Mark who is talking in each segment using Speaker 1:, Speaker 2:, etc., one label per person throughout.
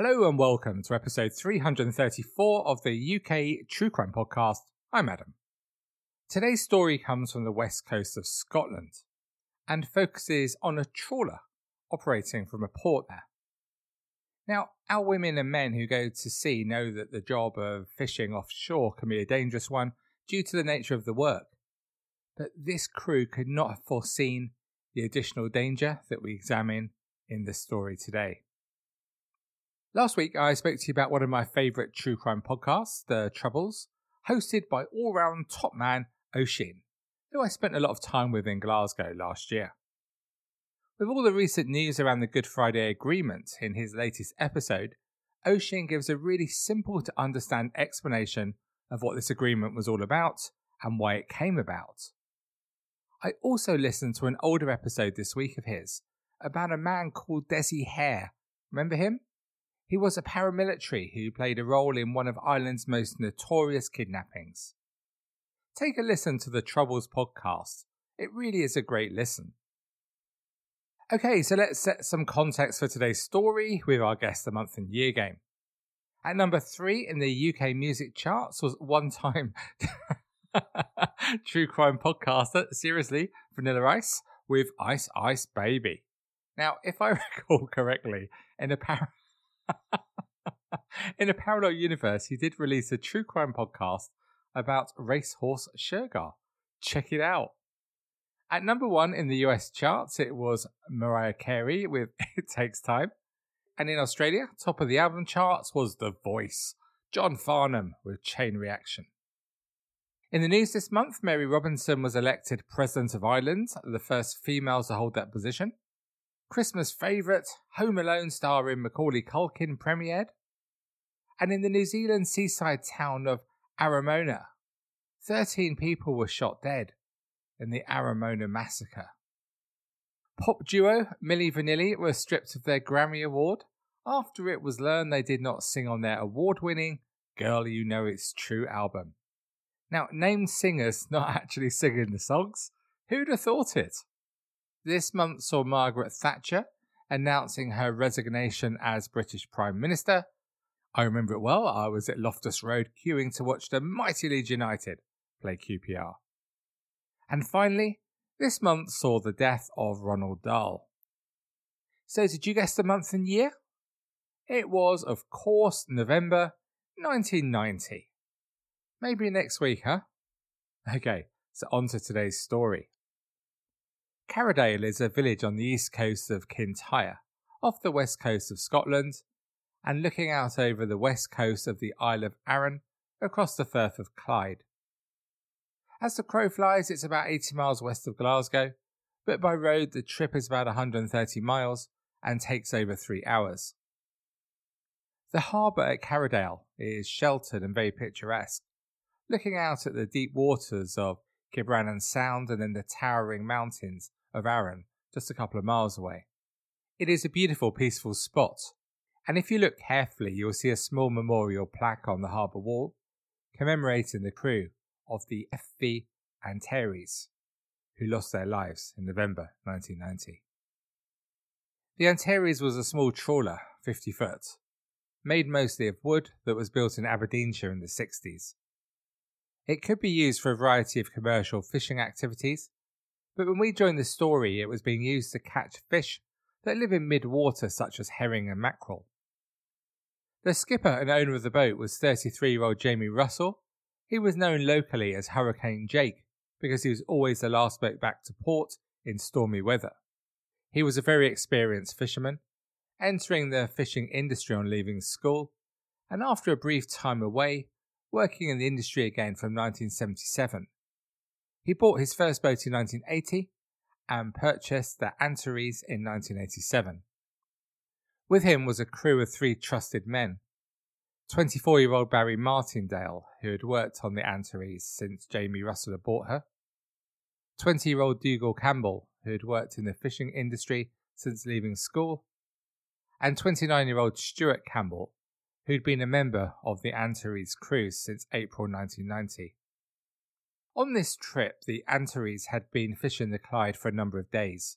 Speaker 1: Hello and welcome to episode 334 of the UK True Crime Podcast. I'm Adam. Today's story comes from the west coast of Scotland and focuses on a trawler operating from a port there. Now, our women and men who go to sea know that the job of fishing offshore can be a dangerous one due to the nature of the work. But this crew could not have foreseen the additional danger that we examine in this story today. Last week, I spoke to you about one of my favourite true crime podcasts, The Troubles, hosted by all round top man Oisin, who I spent a lot of time with in Glasgow last year. With all the recent news around the Good Friday Agreement in his latest episode, Oisin gives a really simple to understand explanation of what this agreement was all about and why it came about. I also listened to an older episode this week of his about a man called Dessie O'Hare. Remember him? He was a paramilitary who played a role in one of Ireland's most notorious kidnappings. Take a listen to the Troubles podcast. It really is a great listen. Okay, so let's set some context for today's story with our guest the month and year game. At number three in the UK music charts was one time true crime podcaster, seriously, Vanilla Ice with Ice Ice Baby. Now, if I recall correctly, in a par- in a parallel universe, he did release a true crime podcast about racehorse Shergar. Check it out. At number one in the US charts, it was Mariah Carey with It Takes Time. And in Australia, top of the album charts was The Voice, John Farnham with Chain Reaction. In the news this month, Mary Robinson was elected President of Ireland, the first female to hold that position. Christmas favourite, Home Alone starring Macaulay Culkin premiered. And in the New Zealand seaside town of Aramoana, 13 people were shot dead in the Aramoana massacre. Pop duo Milli Vanilli were stripped of their Grammy Award after it was learned they did not sing on their award winning Girl You Know It's True album. Now, named singers not actually singing the songs. Who'd have thought it? This month saw Margaret Thatcher announcing her resignation as British Prime Minister. I remember it well. I was at Loftus Road queuing to watch the mighty Leeds United play QPR. And finally, this month saw the death of Roald Dahl. So, did you guess the month and year? It was, of course, November 1990. Maybe next week, huh? Okay, so on to today's story. Carradale is a village on the east coast of Kintyre, off the west coast of Scotland, and looking out over the west coast of the Isle of Arran across the Firth of Clyde. As the crow flies, it's about 80 miles west of Glasgow, but by road the trip is about 130 miles and takes over three hours. The harbour at Carradale is sheltered and very picturesque, looking out at the deep waters of Kibrannan Sound and then the towering mountains of Arran just a couple of miles away. It is a beautiful, peaceful spot, and if you look carefully, you'll see a small memorial plaque on the harbour wall commemorating the crew of the FV Antares, who lost their lives in November 1990. The Antares was a small trawler, 50 foot, made mostly of wood that was built in Aberdeenshire in the 60s. It could be used for a variety of commercial fishing activities, but when we joined the story, it was being used to catch fish that live in mid-water, such as herring and mackerel. The skipper and owner of the boat was 33 year old Jamie Russell, he was known locally as Hurricane Jake because he was always the last boat back to port in stormy weather. He was a very experienced fisherman, entering the fishing industry on leaving school, and after a brief time away, working in the industry again from 1977. He bought his first boat in 1980 and purchased the Antares in 1987. With him was a crew of three trusted men 24 year old Barry Martindale, who had worked on the Antares since Jamie Russell had bought her, 20 year old Dougal Campbell, who had worked in the fishing industry since leaving school, and 29 year old Stuart Campbell, who'd been a member of the Antares crew since April 1990. On this trip, the Antares had been fishing the Clyde for a number of days,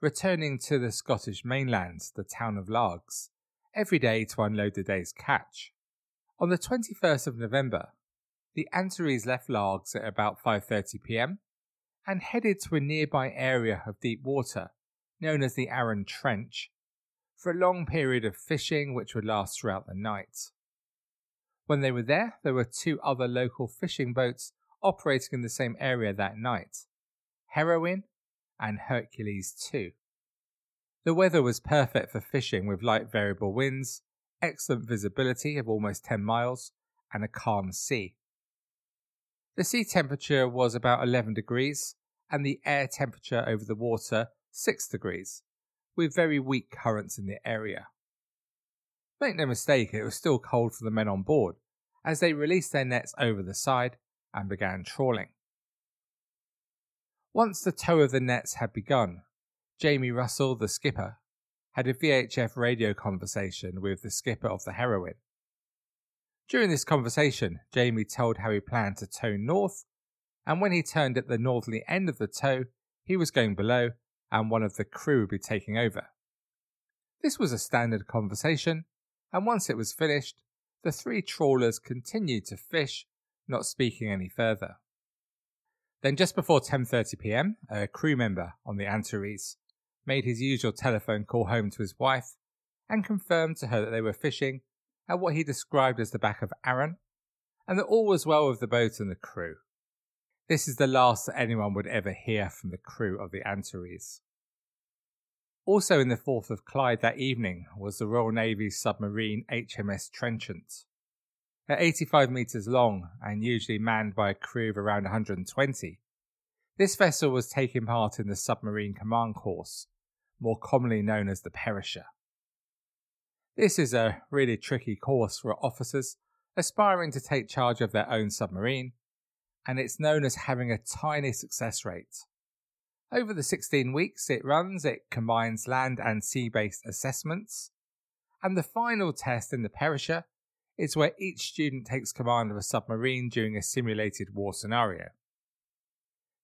Speaker 1: returning to the Scottish mainland, the town of Largs, every day to unload the day's catch. On the 21st of November, the Antares left Largs at about 5:30 p.m. and headed to a nearby area of deep water known as the Arran Trench for a long period of fishing which would last throughout the night. When they were there, there were two other local fishing boats operating in the same area that night Heroine and Hercules 2. The weather was perfect for fishing with light variable winds, excellent visibility of almost 10 miles, and a calm sea. The sea temperature was about 11 degrees, and the air temperature over the water 6 degrees, with very weak currents in the area. Make no mistake, it was still cold for the men on board, as they released their nets over the side and began trawling. Once the tow of the nets had begun, Jamie Russell, the skipper, had a VHF radio conversation with the skipper of the Heroine. During this conversation, Jamie told how he planned to tow north, and when he turned at the northerly end of the tow, he was going below and one of the crew would be taking over. This was a standard conversation, and once it was finished, the three trawlers continued to fish, not speaking any further. Then just before 10:30 p.m., a crew member on the Antares made his usual telephone call home to his wife and confirmed to her that they were fishing at what he described as the back of Arran and that all was well with the boat and the crew. This is the last that anyone would ever hear from the crew of the Antares. Also in the Firth of Clyde that evening was the Royal Navy's submarine HMS Trenchant. At 85 metres long and usually manned by a crew of around 120, this vessel was taking part in the submarine command course, more commonly known as the Perisher. This is a really tricky course for officers aspiring to take charge of their own submarine, and it's known as having a tiny success rate. Over the 16 weeks it runs, it combines land and sea based assessments. And the final test in the Perisher is where each student takes command of a submarine during a simulated war scenario.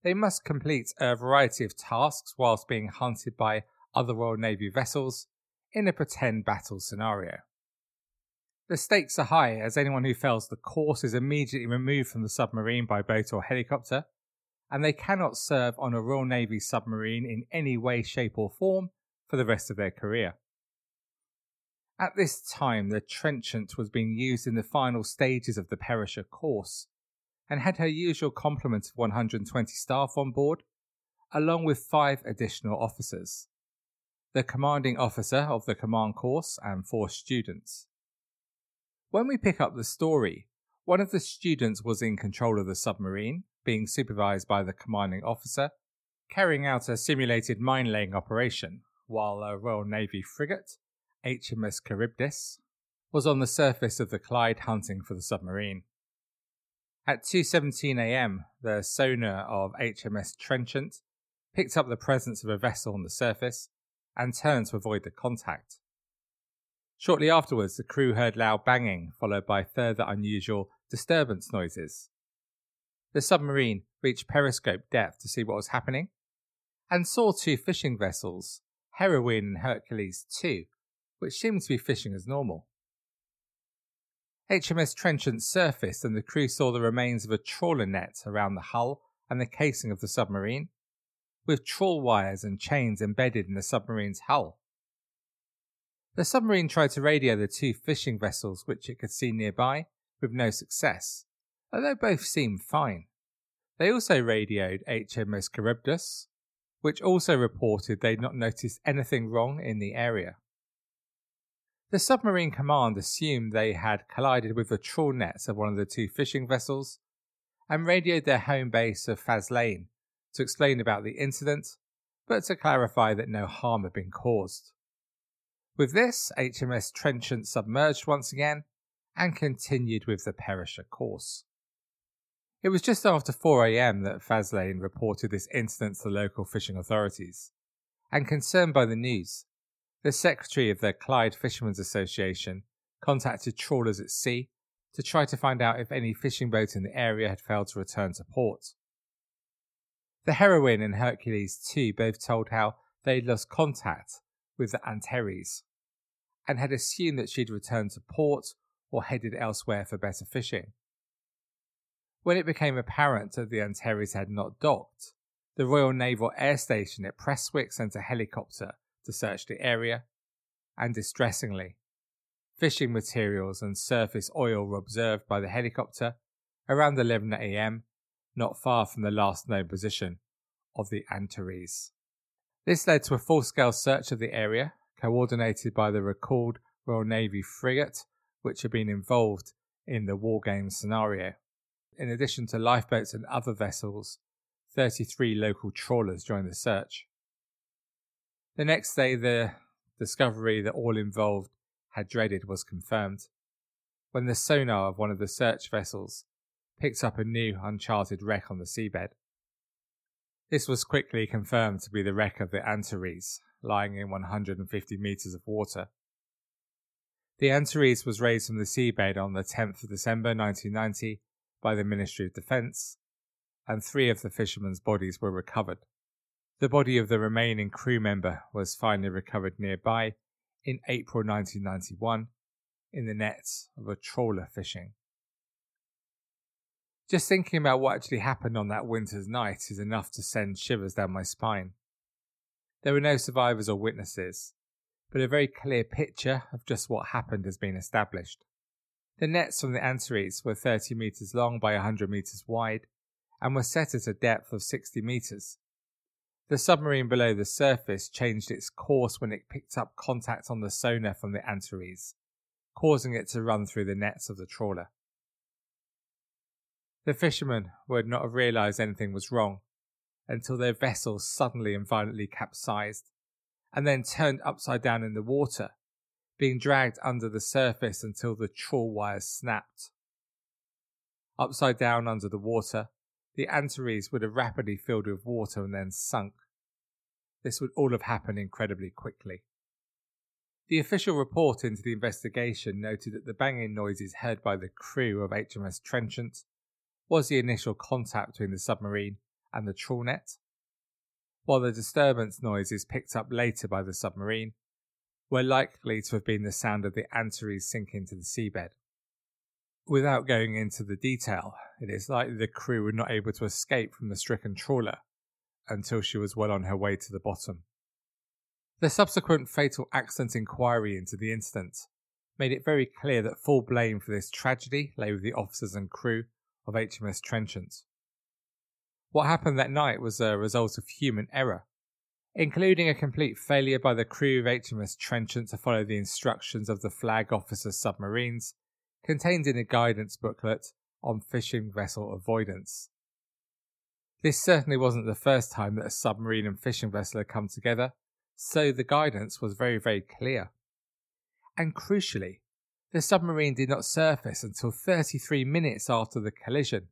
Speaker 1: They must complete a variety of tasks whilst being hunted by other Royal Navy vessels in a pretend battle scenario. The stakes are high as anyone who fails the course is immediately removed from the submarine by boat or helicopter, and they cannot serve on a Royal Navy submarine in any way, shape, or form for the rest of their career. At this time, the Trenchant was being used in the final stages of the Perisher course and had her usual complement of 120 staff on board, along with five additional officers the commanding officer of the command course and four students. When we pick up the story, one of the students was in control of the submarine, being supervised by the commanding officer, carrying out a simulated mine laying operation, while a Royal Navy frigate, HMS Charybdis, was on the surface of the Clyde hunting for the submarine. At 2:17 a.m., the sonar of HMS Trenchant picked up the presence of a vessel on the surface and turned to avoid the contact. Shortly afterwards, the crew heard loud banging, followed by further unusual disturbance noises. The submarine reached periscope depth to see what was happening and saw two fishing vessels, Heroine and Hercules 2, which seemed to be fishing as normal. HMS Trenchant surfaced and the crew saw the remains of a trawler net around the hull and the casing of the submarine, with trawl wires and chains embedded in the submarine's hull. The submarine tried to radio the two fishing vessels which it could see nearby, with no success, although both seemed fine. They also radioed HMS Charybdis, which also reported they'd not noticed anything wrong in the area. The submarine command assumed they had collided with the trawl nets of one of the two fishing vessels and radioed their home base of Faslane to explain about the incident, but to clarify that no harm had been caused. With this, HMS Trenchant submerged once again and continued with the Perisher course. It was just after 4am that Faslane reported this incident to the local fishing authorities, and concerned by the news, the secretary of the Clyde Fishermen's Association contacted trawlers at sea to try to find out if any fishing boat in the area had failed to return to port. The Heroine and Hercules 2, both told how they'd lost contact with the Antares and had assumed that she'd returned to port or headed elsewhere for better fishing. When it became apparent that the Antares had not docked, the Royal Naval Air Station at Prestwick sent a helicopter to search the area, and distressingly, fishing materials and surface oil were observed by the helicopter around 11am, not far from the last known position of the Antares. This led to a full scale search of the area, coordinated by the recalled Royal Navy frigate, which had been involved in the war game scenario. In addition to lifeboats and other vessels, 33 local trawlers joined the search. The next day, the discovery that all involved had dreaded was confirmed when the sonar of one of the search vessels picked up a new uncharted wreck on the seabed. This was quickly confirmed to be the wreck of the Antares, lying in 150 metres of water. The Antares was raised from the seabed on the 10th of December 1990 by the Ministry of Defence, and three of the fishermen's bodies were recovered. The body of the remaining crew member was finally recovered nearby in April 1991 in the nets of a trawler fishing. Just thinking about what actually happened on that winter's night is enough to send shivers down my spine. There were no survivors or witnesses, but a very clear picture of just what happened has been established. The nets from the Antares were 30 metres long by 100 metres wide and were set at a depth of 60 metres. The submarine below the surface changed its course when it picked up contact on the sonar from the Antares, causing it to run through the nets of the trawler. The fishermen would not have realised anything was wrong until their vessel suddenly and violently capsized and then turned upside down in the water, being dragged under the surface until the trawl wires snapped. Upside down under the water, the Antares would have rapidly filled with water and then sunk. This would all have happened incredibly quickly. The official report into the investigation noted that the banging noises heard by the crew of HMS Trenchant was the initial contact between the submarine and the trawl net, while the disturbance noises picked up later by the submarine were likely to have been the sound of the Antares sinking to the seabed. Without going into the detail, it is likely the crew were not able to escape from the stricken trawler until she was well on her way to the bottom. The subsequent fatal accident inquiry into the incident made it very clear that full blame for this tragedy lay with the officers and crew of HMS Trenchant. What happened that night was a result of human error, including a complete failure by the crew of HMS Trenchant to follow the instructions of the flag officer's submarines contained in a guidance booklet on fishing vessel avoidance. This certainly wasn't the first time that a submarine and fishing vessel had come together, so the guidance was very, very clear. And crucially, the submarine did not surface until 33 minutes after the collision.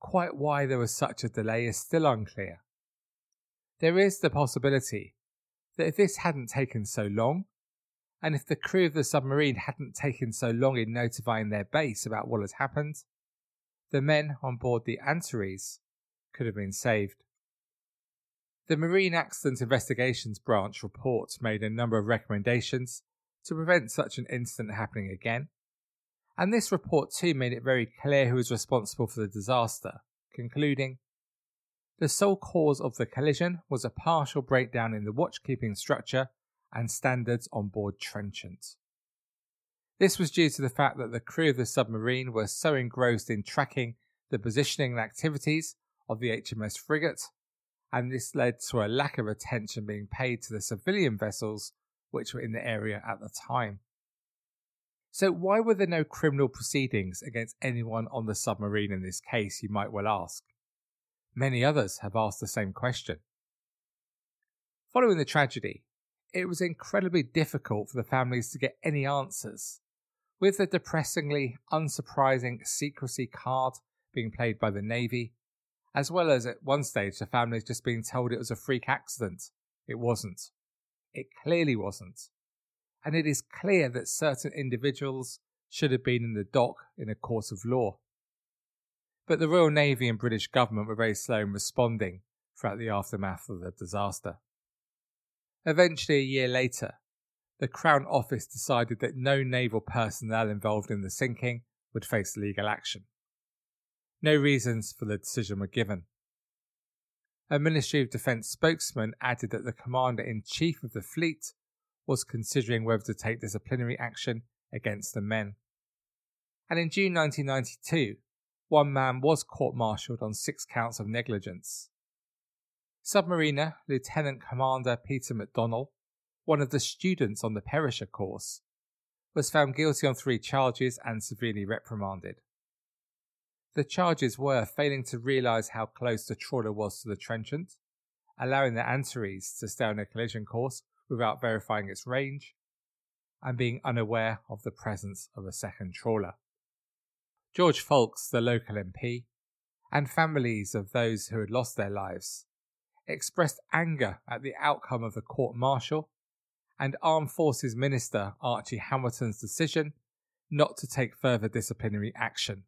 Speaker 1: Quite why there was such a delay is still unclear. There is the possibility that if this hadn't taken so long, and if the crew of the submarine hadn't taken so long in notifying their base about what had happened, the men on board the Antares could have been saved. The Marine Accident Investigations Branch report made a number of recommendations to prevent such an incident happening again. And this report too made it very clear who was responsible for the disaster, concluding the sole cause of the collision was a partial breakdown in the watchkeeping structure and standards on board Trenchant. This was due to the fact that the crew of the submarine were so engrossed in tracking the positioning and activities of the HMS frigate, and this led to a lack of attention being paid to the civilian vessels which were in the area at the time. So, why were there no criminal proceedings against anyone on the submarine in this case, you might well ask? Many others have asked the same question. Following the tragedy, it was incredibly difficult for the families to get any answers, with the depressingly unsurprising secrecy card being played by the Navy, as well as at one stage the families just being told it was a freak accident. It wasn't. It clearly wasn't. And it is clear that certain individuals should have been in the dock in a court of law. But the Royal Navy and British government were very slow in responding throughout the aftermath of the disaster. Eventually, a year later, the Crown Office decided that no naval personnel involved in the sinking would face legal action. No reasons for the decision were given. A Ministry of Defence spokesman added that the Commander in Chief of the fleet was considering whether to take disciplinary action against the men. And in June 1992, one man was court martialed on six counts of negligence. Submariner Lieutenant Commander Peter McDonnell, one of the students on the Perisher course, was found guilty on three charges and severely reprimanded. The charges were failing to realise how close the trawler was to the trenchant, allowing the Antares to stay on a collision course without verifying its range, and being unaware of the presence of a second trawler. George Foulkes, the local MP, and families of those who had lost their lives, expressed anger at the outcome of the court martial and Armed Forces Minister Archie Hamilton's decision not to take further disciplinary action,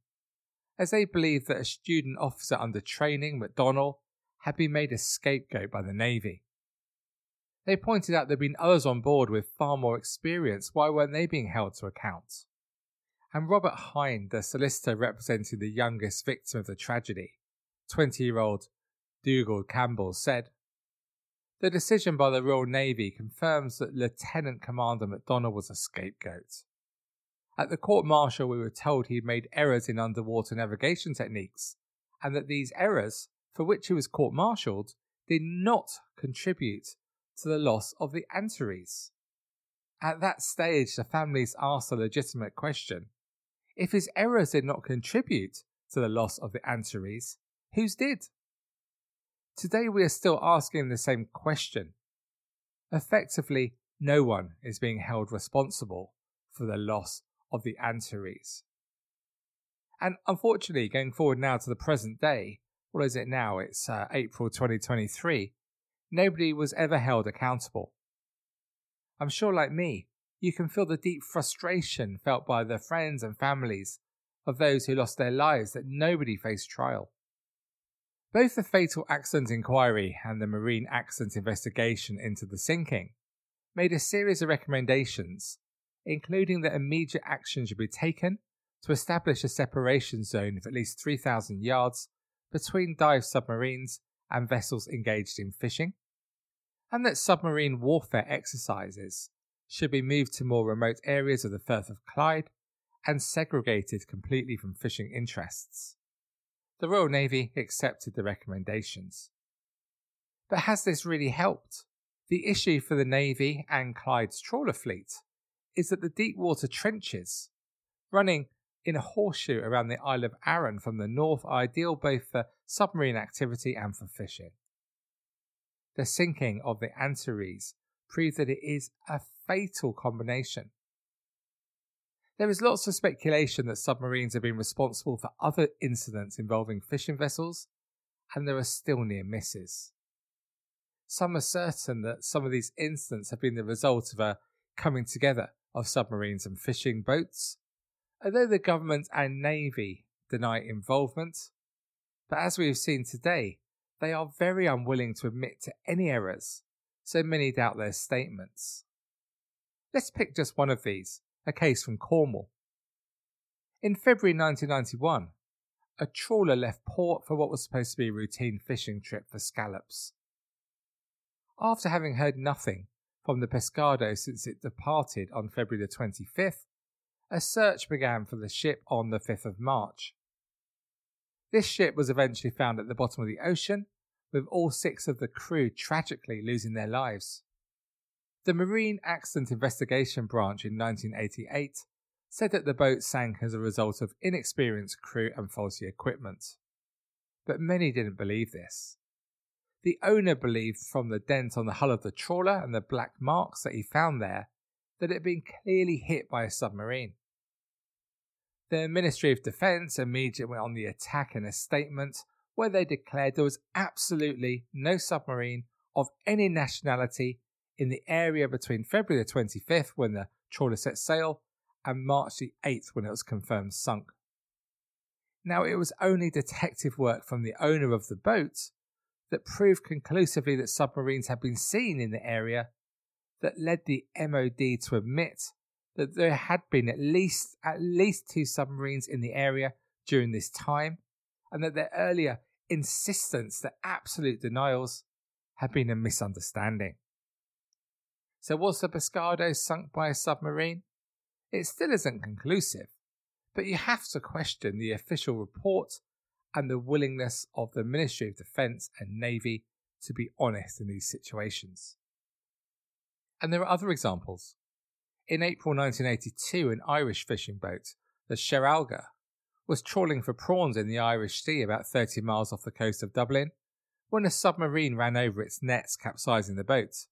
Speaker 1: as they believed that a student officer under training, McDonnell, had been made a scapegoat by the Navy. They pointed out there'd been others on board with far more experience, why weren't they being held to account? And Robert Hind, the solicitor representing the youngest victim of the tragedy, 20 year old Dougal Campbell, said, the decision by the Royal Navy confirms that Lieutenant Commander McDonnell was a scapegoat. At the court martial, we were told he made errors in underwater navigation techniques, and that these errors, for which he was court martialed, did not contribute to the loss of the Antares. At that stage, the families asked a legitimate question. If his errors did not contribute to the loss of the Antares, whose did? Today we are still asking the same question. Effectively, no one is being held responsible for the loss of the Antares. And unfortunately, going forward now to the present day, what is it now? It's uh, April 2023. Nobody was ever held accountable. I'm sure, like me, you can feel the deep frustration felt by the friends and families of those who lost their lives that nobody faced trial. Both the fatal accident inquiry and the marine accident investigation into the sinking made a series of recommendations, including that immediate action should be taken to establish a separation zone of at least 3,000 yards between dive submarines and vessels engaged in fishing, and that submarine warfare exercises should be moved to more remote areas of the Firth of Clyde and segregated completely from fishing interests. The Royal Navy accepted the recommendations. But has this really helped? The issue for the Navy and Clyde's trawler fleet is that the deep water trenches, running in a horseshoe around the Isle of Arran from the north, are ideal both for submarine activity and for fishing. The sinking of the Antares proved that it is a fatal combination. There is lots of speculation that submarines have been responsible for other incidents involving fishing vessels, and there are still near misses. Some are certain that some of these incidents have been the result of a coming together of submarines and fishing boats, although the government and navy deny involvement. But as we have seen today, they are very unwilling to admit to any errors, so many doubt their statements. Let's pick just one of these a case from Cornwall. In February 1991, a trawler left port for what was supposed to be a routine fishing trip for scallops. After having heard nothing from the Pescado since it departed on February the 25th, a search began for the ship on the 5th of March. This ship was eventually found at the bottom of the ocean, with all six of the crew tragically losing their lives. The Marine Accident Investigation Branch in 1988 said that the boat sank as a result of inexperienced crew and faulty equipment. But many didn't believe this. The owner believed from the dent on the hull of the trawler and the black marks that he found there that it had been clearly hit by a submarine. The Ministry of Defence immediately went on the attack in a statement where they declared there was absolutely no submarine of any nationality in the area between February the 25th, when the trawler set sail, and March the 8th, when it was confirmed sunk. Now, it was only detective work from the owner of the boat that proved conclusively that submarines had been seen in the area, that led the MOD to admit that there had been at least at least two submarines in the area during this time, and that their earlier insistence, their absolute denials, had been a misunderstanding. So was the Pescado sunk by a submarine? It still isn't conclusive, but you have to question the official report and the willingness of the Ministry of Defence and Navy to be honest in these situations. And there are other examples. In April 1982, an Irish fishing boat, the Sharelga, was trawling for prawns in the Irish Sea about 30 miles off the coast of Dublin when a submarine ran over its nets, capsizing the boat.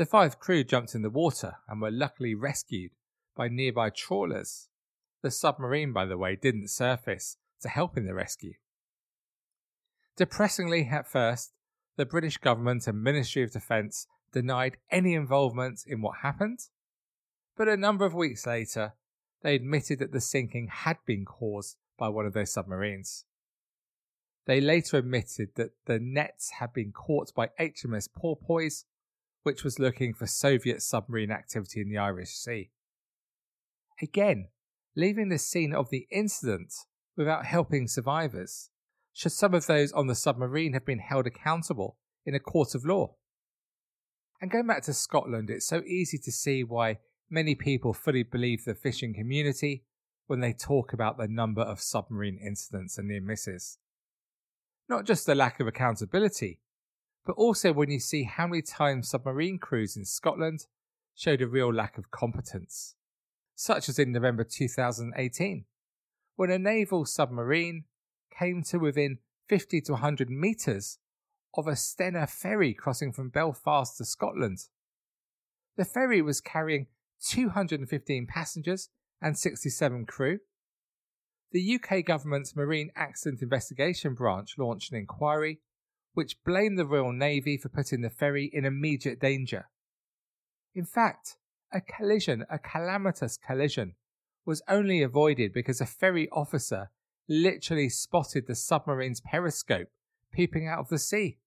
Speaker 1: The five crew jumped in the water and were luckily rescued by nearby trawlers. The submarine, by the way, didn't surface to help in the rescue. Depressingly, at first, the British government and Ministry of Defence denied any involvement in what happened, but a number of weeks later, they admitted that the sinking had been caused by one of their submarines. They later admitted that the nets had been caught by HMS Porpoise, which was looking for Soviet submarine activity in the Irish Sea. Again, leaving the scene of the incident without helping survivors, should some of those on the submarine have been held accountable in a court of law? And going back to Scotland, it's so easy to see why many people fully believe the fishing community when they talk about the number of submarine incidents and near misses. Not just the lack of accountability, but also when you see how many times submarine crews in Scotland showed a real lack of competence, such as in November 2018, when a naval submarine came to within 50 to 100 metres of a Stena ferry crossing from Belfast to Scotland. The ferry was carrying 215 passengers and 67 crew. The UK government's Marine Accident Investigation Branch launched an inquiry which blamed the Royal Navy for putting the ferry in immediate danger. In fact, a collision, a calamitous collision, was only avoided because a ferry officer literally spotted the submarine's periscope peeping out of the sea.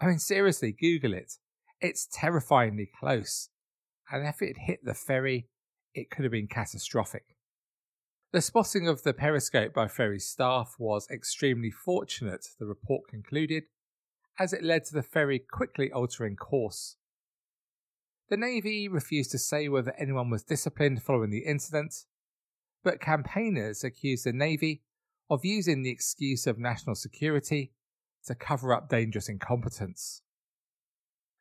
Speaker 1: I mean, seriously, Google it. It's terrifyingly close. And if it hit the ferry, it could have been catastrophic. The spotting of the periscope by ferry staff was extremely fortunate, the report concluded, as it led to the ferry quickly altering course. The Navy refused to say whether anyone was disciplined following the incident, but campaigners accused the Navy of using the excuse of national security to cover up dangerous incompetence.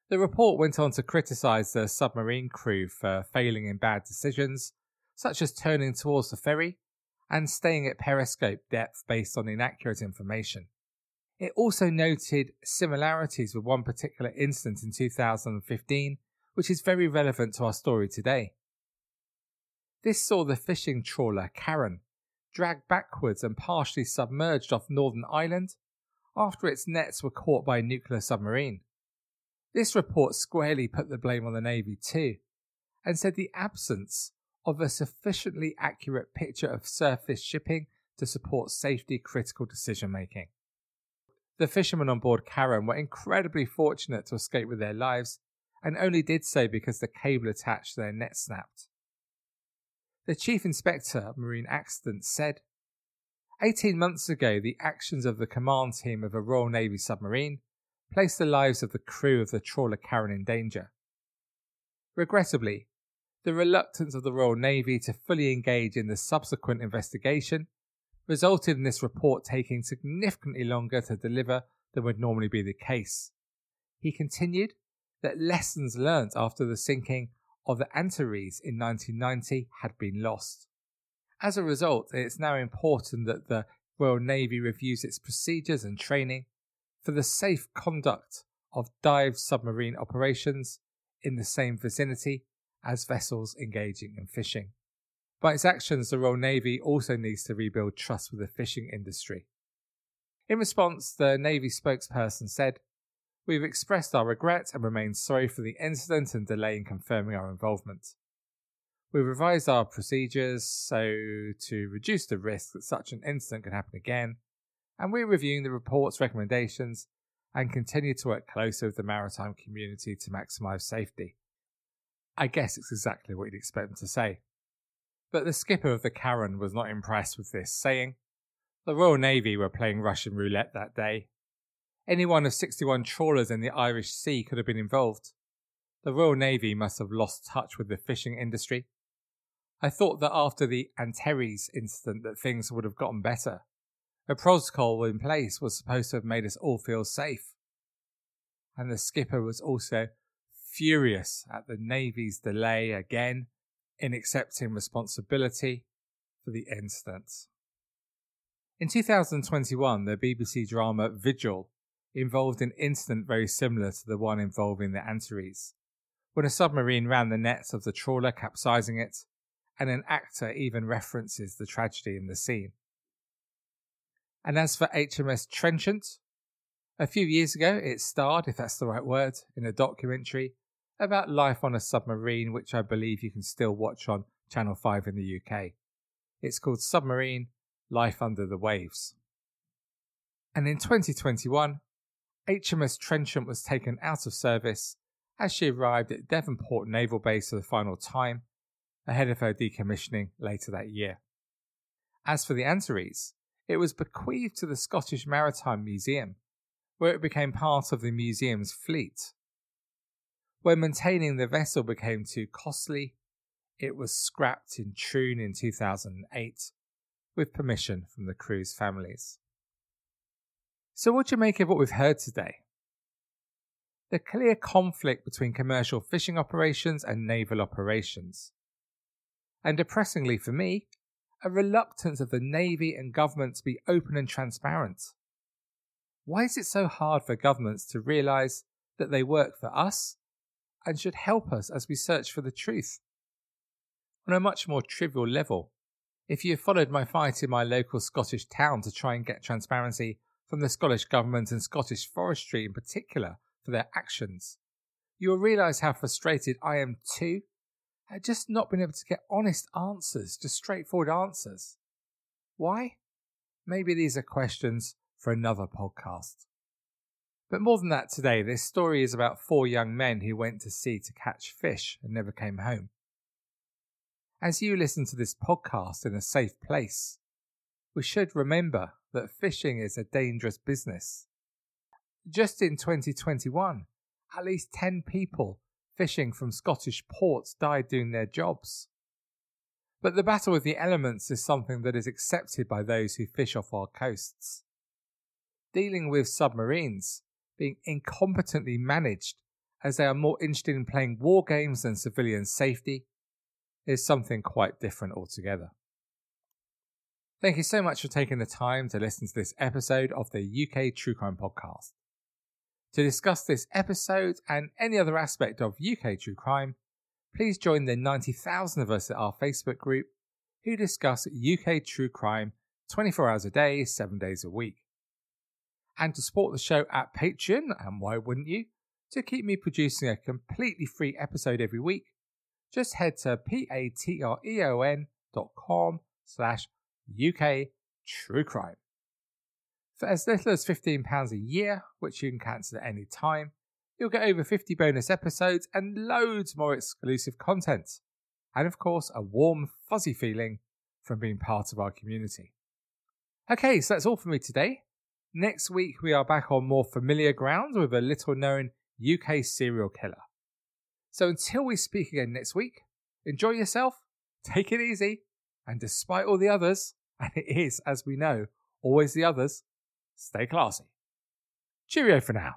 Speaker 1: The report went on to criticise the submarine crew for failing in bad decisions, such as turning towards the ferry and staying at periscope depth based on inaccurate information. It also noted similarities with one particular incident in 2015, which is very relevant to our story today. This saw the fishing trawler Karen dragged backwards and partially submerged off Northern Ireland after its nets were caught by a nuclear submarine. This report squarely put the blame on the Navy too, and said the absence of a sufficiently accurate picture of surface shipping to support safety critical decision making. The fishermen on board Karen were incredibly fortunate to escape with their lives and only did so because the cable attached to their net snapped. The Chief Inspector of Marine Accidents said, 18 months ago, the actions of the command team of a Royal Navy submarine placed the lives of the crew of the trawler Karen in danger. Regrettably, the reluctance of the Royal Navy to fully engage in the subsequent investigation resulted in this report taking significantly longer to deliver than would normally be the case. He continued that lessons learnt after the sinking of the Antares in 1990 had been lost. As a result, it's now important that the Royal Navy reviews its procedures and training for the safe conduct of dive submarine operations in the same vicinity as vessels engaging in fishing. By its actions, the Royal Navy also needs to rebuild trust with the fishing industry. In response, the Navy spokesperson said, We've expressed our regret and remain sorry for the incident and delay in confirming our involvement. We've revised our procedures so to reduce the risk that such an incident could happen again, and we're reviewing the report's recommendations and continue to work closer with the maritime community to maximise safety. I guess it's exactly what you'd expect them to say. But the skipper of the Karen was not impressed with this, saying, The Royal Navy were playing Russian roulette that day. Any one of 61 trawlers in the Irish Sea could have been involved. The Royal Navy must have lost touch with the fishing industry. I thought that after the Antares incident that things would have gotten better. A protocol in place was supposed to have made us all feel safe. And the skipper was also furious at the Navy's delay again in accepting responsibility for the incident. In 2021, the BBC drama Vigil involved an incident very similar to the one involving the Antares, when a submarine ran the nets of the trawler, capsizing it, and an actor even references the tragedy in the scene. And as for HMS Trenchant, a few years ago it starred, if that's the right word, in a documentary about life on a submarine, which I believe you can still watch on Channel 5 in the UK. It's called Submarine Life Under the Waves. And in 2021, HMS Trenchant was taken out of service as she arrived at Devonport Naval Base for the final time, ahead of her decommissioning later that year. As for the Antares, it was bequeathed to the Scottish Maritime Museum, where it became part of the museum's fleet when maintaining the vessel became too costly, it was scrapped in Troon in 2008 with permission from the crew's families. So, what do you make of what we've heard today? The clear conflict between commercial fishing operations and naval operations. And depressingly for me, a reluctance of the Navy and government to be open and transparent. Why is it so hard for governments to realise that they work for us and should help us as we search for the truth. On a much more trivial level, if you have followed my fight in my local Scottish town to try and get transparency from the Scottish Government and Scottish Forestry in particular for their actions, you will realise how frustrated I am too at just not being able to get honest answers, just straightforward answers. Why? Maybe these are questions for another podcast. But more than that, today, this story is about four young men who went to sea to catch fish and never came home. As you listen to this podcast in a safe place, we should remember that fishing is a dangerous business. Just in 2021, at least 10 people fishing from Scottish ports died doing their jobs. But the battle with the elements is something that is accepted by those who fish off our coasts. Dealing with submarines being incompetently managed as they are more interested in playing war games than civilian safety is something quite different altogether. Thank you so much for taking the time to listen to this episode of the UK True Crime Podcast. To discuss this episode and any other aspect of UK True Crime, please join the 90,000 of us at our Facebook group who discuss UK True Crime 24 hours a day, 7 days a week and to support the show at Patreon, and why wouldn't you? To keep me producing a completely free episode every week, just head to patreon dot com slash UK True Crime. For as little as £15 a year, which you can cancel at any time, you'll get over 50 bonus episodes and loads more exclusive content. And of course, a warm, fuzzy feeling from being part of our community. Okay, so that's all for me today. Next week, we are back on more familiar ground with a little known UK serial killer. So until we speak again next week, enjoy yourself, take it easy, and despite all the others, and it is, as we know, always the others, stay classy. Cheerio for now.